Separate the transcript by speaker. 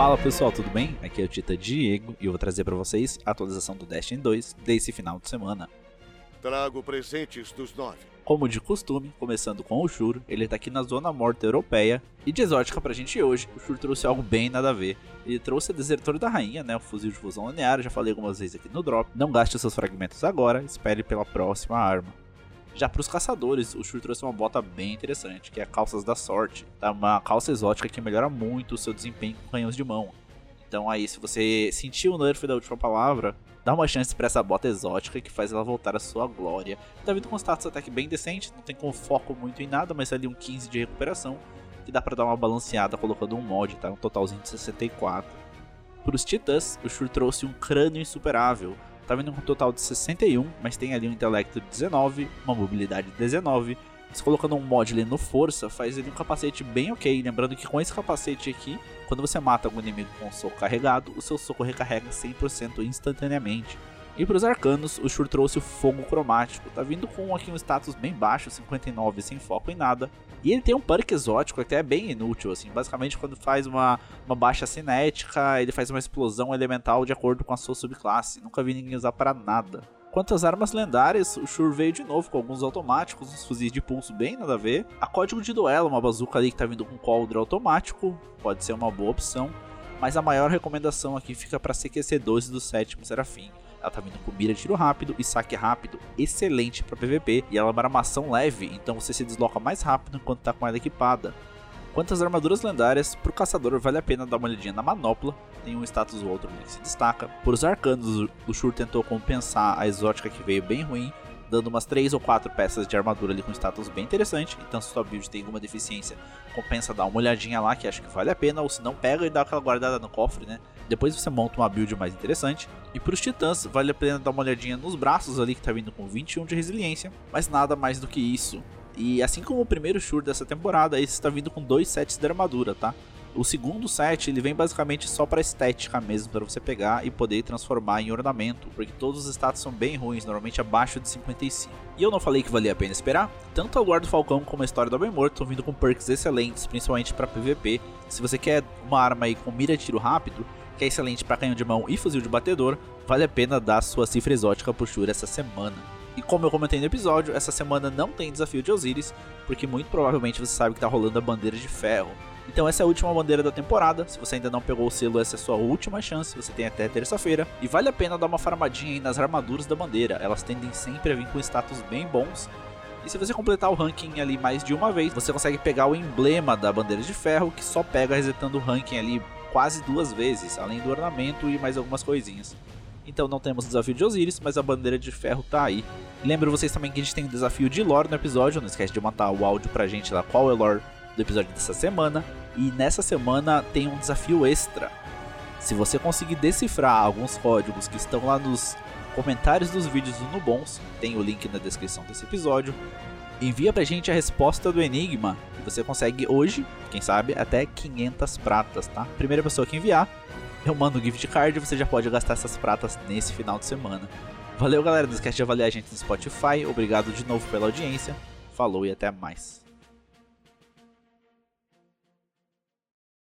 Speaker 1: Fala pessoal, tudo bem? Aqui é o Tita Diego e eu vou trazer para vocês a atualização do Destiny 2 desse final de semana.
Speaker 2: Trago presentes dos nove.
Speaker 1: Como de costume, começando com o Shur, ele tá aqui na zona morta europeia. E de exótica pra gente hoje, o Shur trouxe algo bem nada a ver. Ele trouxe a Desertor da Rainha, né, o fuzil de fusão linear, já falei algumas vezes aqui no drop. Não gaste seus fragmentos agora, espere pela próxima arma. Já para os caçadores, o Shur trouxe uma bota bem interessante, que é a Calças da Sorte. É uma calça exótica que melhora muito o seu desempenho com canhões de mão. Então aí, se você sentiu o nerf da última palavra, dá uma chance para essa bota exótica que faz ela voltar à sua glória. Tá vindo com status até bem decente, não tem com foco muito em nada, mas ali um 15 de recuperação, que dá para dar uma balanceada colocando um mod, tá? Um totalzinho de 64. Para os titãs, o Shur trouxe um crânio insuperável, tá vindo com um total de 61, mas tem ali um intelecto de 19, uma mobilidade de 19. Se colocando um mod ali no força, faz ele um capacete bem ok. Lembrando que com esse capacete aqui, quando você mata algum inimigo com um soco carregado, o seu soco recarrega 100% instantaneamente. E para os arcanos, o Shur trouxe o fogo cromático, tá vindo com aqui um status bem baixo, 59, sem foco em nada. E ele tem um perk exótico até bem inútil, assim, basicamente quando faz uma, uma baixa cinética, ele faz uma explosão elemental de acordo com a sua subclasse. Nunca vi ninguém usar para nada. Quanto às armas lendárias, o Shur veio de novo com alguns automáticos, uns fuzis de pulso bem nada a ver. A código de duelo, uma bazuca ali que tá vindo com coldre automático, pode ser uma boa opção. Mas a maior recomendação aqui fica para CQC12 do sétimo Serafim. Ela tá vindo com mira, tiro rápido e saque rápido, excelente para PVP. E ela é uma armação leve, então você se desloca mais rápido enquanto tá com ela equipada. Quanto às armaduras lendárias, pro caçador vale a pena dar uma olhadinha na manopla, tem um status ou outro que se destaca. Por os arcanos, o Shur tentou compensar a exótica que veio bem ruim, dando umas 3 ou 4 peças de armadura ali com status bem interessante. Então, se sua build tem alguma deficiência, compensa dar uma olhadinha lá, que acho que vale a pena. Ou se não, pega e dá aquela guardada no cofre, né? Depois você monta uma build mais interessante. E para os titãs, vale a pena dar uma olhadinha nos braços ali, que tá vindo com 21 de resiliência. Mas nada mais do que isso. E assim como o primeiro Shur dessa temporada, esse está vindo com dois sets de armadura, tá? O segundo set ele vem basicamente só para estética mesmo, para você pegar e poder transformar em ornamento, porque todos os status são bem ruins, normalmente abaixo de 55. E eu não falei que valia a pena esperar? Tanto a Guarda do Falcão como a História do Homem Morto estão vindo com perks excelentes, principalmente para PVP. Se você quer uma arma aí com mira tiro rápido, que é excelente para canhão de mão e fuzil de batedor, vale a pena dar sua cifra exótica pro Shura essa semana. E como eu comentei no episódio, essa semana não tem desafio de Osiris, porque muito provavelmente você sabe que tá rolando a bandeira de ferro. Então essa é a última bandeira da temporada. Se você ainda não pegou o selo, essa é a sua última chance. Você tem até terça-feira. E vale a pena dar uma farmadinha aí nas armaduras da bandeira. Elas tendem sempre a vir com status bem bons. E se você completar o ranking ali mais de uma vez, você consegue pegar o emblema da bandeira de ferro, que só pega resetando o ranking ali quase duas vezes, além do ornamento e mais algumas coisinhas. Então não temos desafio de Osiris, mas a bandeira de ferro tá aí. Lembro vocês também que a gente tem o desafio de lore no episódio, não esquece de mandar o áudio pra gente lá qual é o lore do episódio dessa semana. E nessa semana tem um desafio extra. Se você conseguir decifrar alguns códigos que estão lá nos comentários dos vídeos do Nubons, tem o link na descrição desse episódio. Envia pra gente a resposta do enigma e você consegue hoje, quem sabe, até 500 pratas, tá? Primeira pessoa que enviar, eu mando gift card e você já pode gastar essas pratas nesse final de semana. Valeu galera, não esquece de avaliar a gente no Spotify, obrigado de novo pela audiência, falou e até mais.